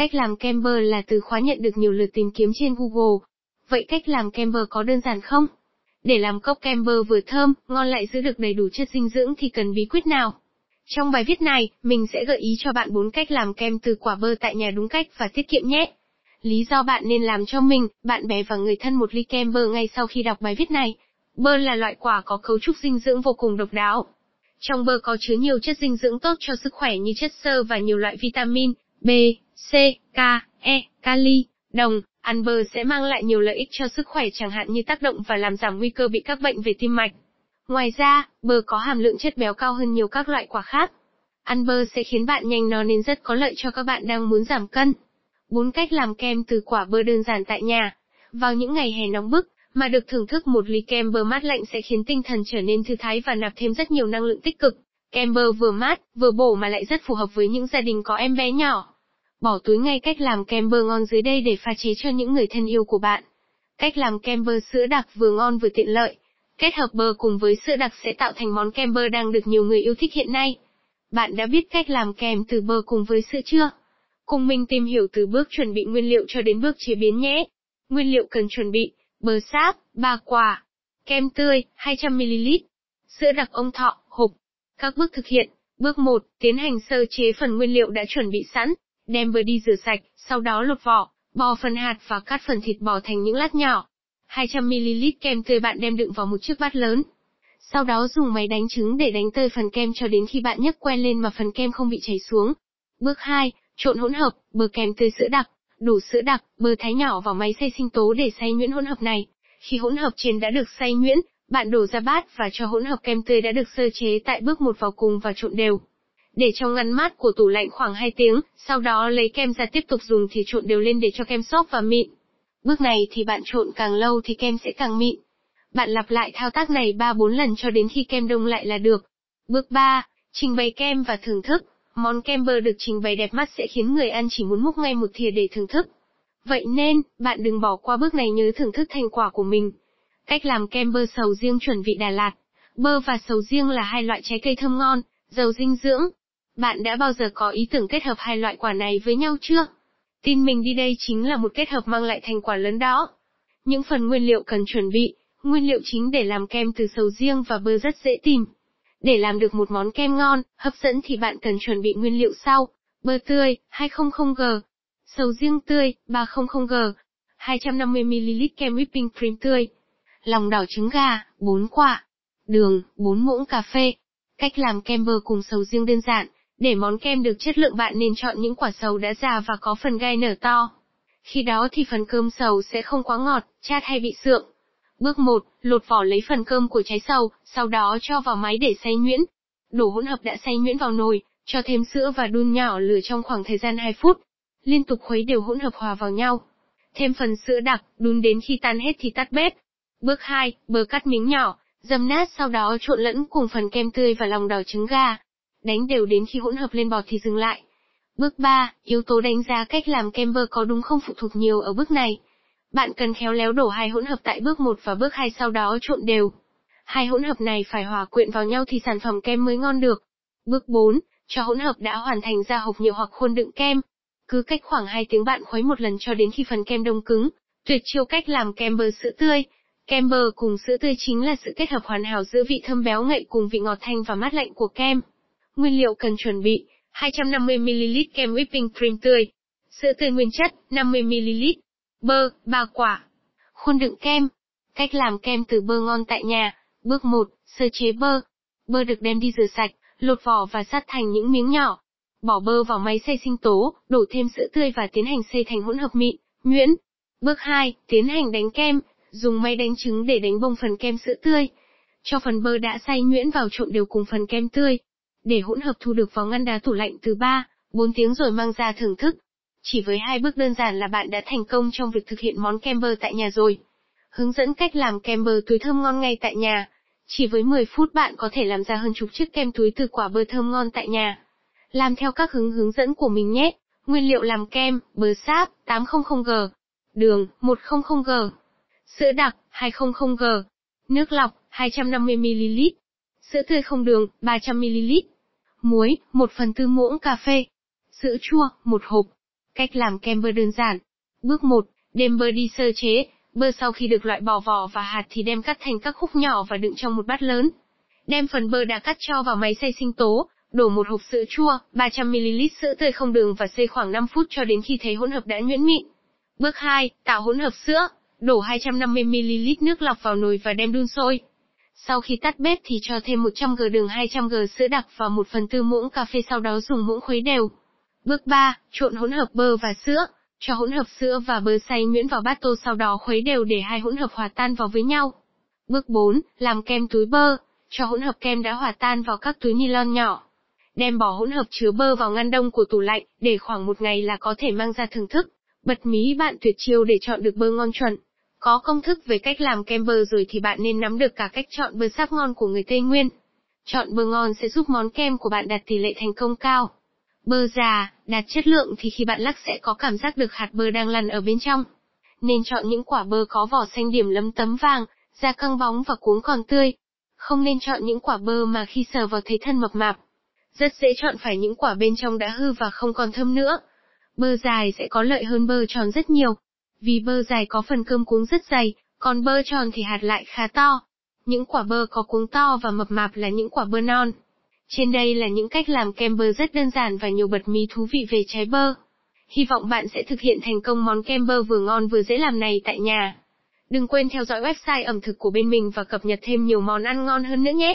Cách làm kem bơ là từ khóa nhận được nhiều lượt tìm kiếm trên Google. Vậy cách làm kem bơ có đơn giản không? Để làm cốc kem bơ vừa thơm, ngon lại giữ được đầy đủ chất dinh dưỡng thì cần bí quyết nào? Trong bài viết này, mình sẽ gợi ý cho bạn 4 cách làm kem từ quả bơ tại nhà đúng cách và tiết kiệm nhé. Lý do bạn nên làm cho mình, bạn bè và người thân một ly kem bơ ngay sau khi đọc bài viết này. Bơ là loại quả có cấu trúc dinh dưỡng vô cùng độc đáo. Trong bơ có chứa nhiều chất dinh dưỡng tốt cho sức khỏe như chất xơ và nhiều loại vitamin B, C, K, E, kali, đồng. Ăn bơ sẽ mang lại nhiều lợi ích cho sức khỏe chẳng hạn như tác động và làm giảm nguy cơ bị các bệnh về tim mạch. Ngoài ra, bơ có hàm lượng chất béo cao hơn nhiều các loại quả khác. Ăn bơ sẽ khiến bạn nhanh no nên rất có lợi cho các bạn đang muốn giảm cân. 4 cách làm kem từ quả bơ đơn giản tại nhà. Vào những ngày hè nóng bức, mà được thưởng thức một ly kem bơ mát lạnh sẽ khiến tinh thần trở nên thư thái và nạp thêm rất nhiều năng lượng tích cực. Kem bơ vừa mát, vừa bổ mà lại rất phù hợp với những gia đình có em bé nhỏ. Bỏ túi ngay cách làm kem bơ ngon dưới đây để pha chế cho những người thân yêu của bạn. Cách làm kem bơ sữa đặc vừa ngon vừa tiện lợi. Kết hợp bơ cùng với sữa đặc sẽ tạo thành món kem bơ đang được nhiều người yêu thích hiện nay. Bạn đã biết cách làm kem từ bơ cùng với sữa chưa? Cùng mình tìm hiểu từ bước chuẩn bị nguyên liệu cho đến bước chế biến nhé. Nguyên liệu cần chuẩn bị, bơ sáp, 3 quả, kem tươi, 200ml, sữa đặc ông thọ. Các bước thực hiện. Bước 1, tiến hành sơ chế phần nguyên liệu đã chuẩn bị sẵn, đem bơ đi rửa sạch, sau đó lột vỏ, bò phần hạt và cắt phần thịt bò thành những lát nhỏ. 200ml kem tươi bạn đem đựng vào một chiếc bát lớn. Sau đó dùng máy đánh trứng để đánh tơi phần kem cho đến khi bạn nhấc quen lên mà phần kem không bị chảy xuống. Bước 2, trộn hỗn hợp, bơ kem tươi sữa đặc, đủ sữa đặc, bơ thái nhỏ vào máy xay sinh tố để xay nhuyễn hỗn hợp này. Khi hỗn hợp trên đã được xay nhuyễn, bạn đổ ra bát và cho hỗn hợp kem tươi đã được sơ chế tại bước 1 vào cùng và trộn đều. Để trong ngăn mát của tủ lạnh khoảng 2 tiếng, sau đó lấy kem ra tiếp tục dùng thì trộn đều lên để cho kem xốp và mịn. Bước này thì bạn trộn càng lâu thì kem sẽ càng mịn. Bạn lặp lại thao tác này 3-4 lần cho đến khi kem đông lại là được. Bước 3, trình bày kem và thưởng thức. Món kem bơ được trình bày đẹp mắt sẽ khiến người ăn chỉ muốn múc ngay một thìa để thưởng thức. Vậy nên, bạn đừng bỏ qua bước này nhớ thưởng thức thành quả của mình. Cách làm kem bơ sầu riêng chuẩn vị Đà Lạt. Bơ và sầu riêng là hai loại trái cây thơm ngon, giàu dinh dưỡng. Bạn đã bao giờ có ý tưởng kết hợp hai loại quả này với nhau chưa? Tin mình đi đây chính là một kết hợp mang lại thành quả lớn đó. Những phần nguyên liệu cần chuẩn bị, nguyên liệu chính để làm kem từ sầu riêng và bơ rất dễ tìm. Để làm được một món kem ngon, hấp dẫn thì bạn cần chuẩn bị nguyên liệu sau. Bơ tươi, 200g. Sầu riêng tươi, 300g. 250ml kem whipping cream tươi. Lòng đỏ trứng gà, 4 quả. Đường, 4 muỗng cà phê. Cách làm kem bơ cùng sầu riêng đơn giản. Để món kem được chất lượng bạn nên chọn những quả sầu đã già và có phần gai nở to. Khi đó thì phần cơm sầu sẽ không quá ngọt, chát hay bị sượng. Bước 1, lột vỏ lấy phần cơm của trái sầu, sau đó cho vào máy để xay nhuyễn. Đổ hỗn hợp đã xay nhuyễn vào nồi, cho thêm sữa và đun nhỏ lửa trong khoảng thời gian 2 phút. Liên tục khuấy đều hỗn hợp hòa vào nhau. Thêm phần sữa đặc, đun đến khi tan hết thì tắt bếp. Bước 2, bơ cắt miếng nhỏ, dầm nát sau đó trộn lẫn cùng phần kem tươi và lòng đỏ trứng gà. Đánh đều đến khi hỗn hợp lên bọt thì dừng lại. Bước 3, yếu tố đánh giá cách làm kem bơ có đúng không phụ thuộc nhiều ở bước này. Bạn cần khéo léo đổ hai hỗn hợp tại bước 1 và bước 2 sau đó trộn đều. Hai hỗn hợp này phải hòa quyện vào nhau thì sản phẩm kem mới ngon được. Bước 4, cho hỗn hợp đã hoàn thành ra hộp nhựa hoặc khuôn đựng kem. Cứ cách khoảng 2 tiếng bạn khuấy một lần cho đến khi phần kem đông cứng. Tuyệt chiêu cách làm kem bơ sữa tươi. Kem bơ cùng sữa tươi chính là sự kết hợp hoàn hảo giữa vị thơm béo ngậy cùng vị ngọt thanh và mát lạnh của kem. Nguyên liệu cần chuẩn bị 250ml kem whipping cream tươi, sữa tươi nguyên chất 50ml, bơ 3 quả. Khuôn đựng kem. Cách làm kem từ bơ ngon tại nhà. Bước 1, sơ chế bơ. Bơ được đem đi rửa sạch, lột vỏ và sát thành những miếng nhỏ. Bỏ bơ vào máy xay sinh tố, đổ thêm sữa tươi và tiến hành xay thành hỗn hợp mịn, nhuyễn. Bước 2, tiến hành đánh kem, dùng máy đánh trứng để đánh bông phần kem sữa tươi. Cho phần bơ đã xay nhuyễn vào trộn đều cùng phần kem tươi. Để hỗn hợp thu được vào ngăn đá tủ lạnh từ 3, 4 tiếng rồi mang ra thưởng thức. Chỉ với hai bước đơn giản là bạn đã thành công trong việc thực hiện món kem bơ tại nhà rồi. Hướng dẫn cách làm kem bơ túi thơm ngon ngay tại nhà. Chỉ với 10 phút bạn có thể làm ra hơn chục chiếc kem túi từ quả bơ thơm ngon tại nhà. Làm theo các hướng hướng dẫn của mình nhé. Nguyên liệu làm kem, bơ sáp, 800g. Đường, 100g. Sữa đặc, 200g. Nước lọc, 250ml. Sữa tươi không đường, 300ml. Muối, 1 phần tư muỗng cà phê. Sữa chua, 1 hộp. Cách làm kem bơ đơn giản. Bước 1, đem bơ đi sơ chế. Bơ sau khi được loại bỏ vỏ và hạt thì đem cắt thành các khúc nhỏ và đựng trong một bát lớn. Đem phần bơ đã cắt cho vào máy xay sinh tố, đổ một hộp sữa chua, 300ml sữa tươi không đường và xay khoảng 5 phút cho đến khi thấy hỗn hợp đã nhuyễn mịn. Bước 2, tạo hỗn hợp sữa. Đổ 250ml nước lọc vào nồi và đem đun sôi. Sau khi tắt bếp thì cho thêm 100g đường 200g sữa đặc và 1 phần tư muỗng cà phê sau đó dùng muỗng khuấy đều. Bước 3, trộn hỗn hợp bơ và sữa. Cho hỗn hợp sữa và bơ xay nhuyễn vào bát tô sau đó khuấy đều để hai hỗn hợp hòa tan vào với nhau. Bước 4, làm kem túi bơ. Cho hỗn hợp kem đã hòa tan vào các túi nylon nhỏ. Đem bỏ hỗn hợp chứa bơ vào ngăn đông của tủ lạnh, để khoảng một ngày là có thể mang ra thưởng thức. Bật mí bạn tuyệt chiêu để chọn được bơ ngon chuẩn. Có công thức về cách làm kem bơ rồi thì bạn nên nắm được cả cách chọn bơ sáp ngon của người Tây Nguyên. Chọn bơ ngon sẽ giúp món kem của bạn đạt tỷ lệ thành công cao. Bơ già, đạt chất lượng thì khi bạn lắc sẽ có cảm giác được hạt bơ đang lăn ở bên trong. Nên chọn những quả bơ có vỏ xanh điểm lấm tấm vàng, da căng bóng và cuống còn tươi. Không nên chọn những quả bơ mà khi sờ vào thấy thân mập mạp. Rất dễ chọn phải những quả bên trong đã hư và không còn thơm nữa. Bơ dài sẽ có lợi hơn bơ tròn rất nhiều. Vì bơ dài có phần cơm cuống rất dày, còn bơ tròn thì hạt lại khá to. Những quả bơ có cuống to và mập mạp là những quả bơ non. Trên đây là những cách làm kem bơ rất đơn giản và nhiều bật mí thú vị về trái bơ. Hy vọng bạn sẽ thực hiện thành công món kem bơ vừa ngon vừa dễ làm này tại nhà. Đừng quên theo dõi website ẩm thực của bên mình và cập nhật thêm nhiều món ăn ngon hơn nữa nhé.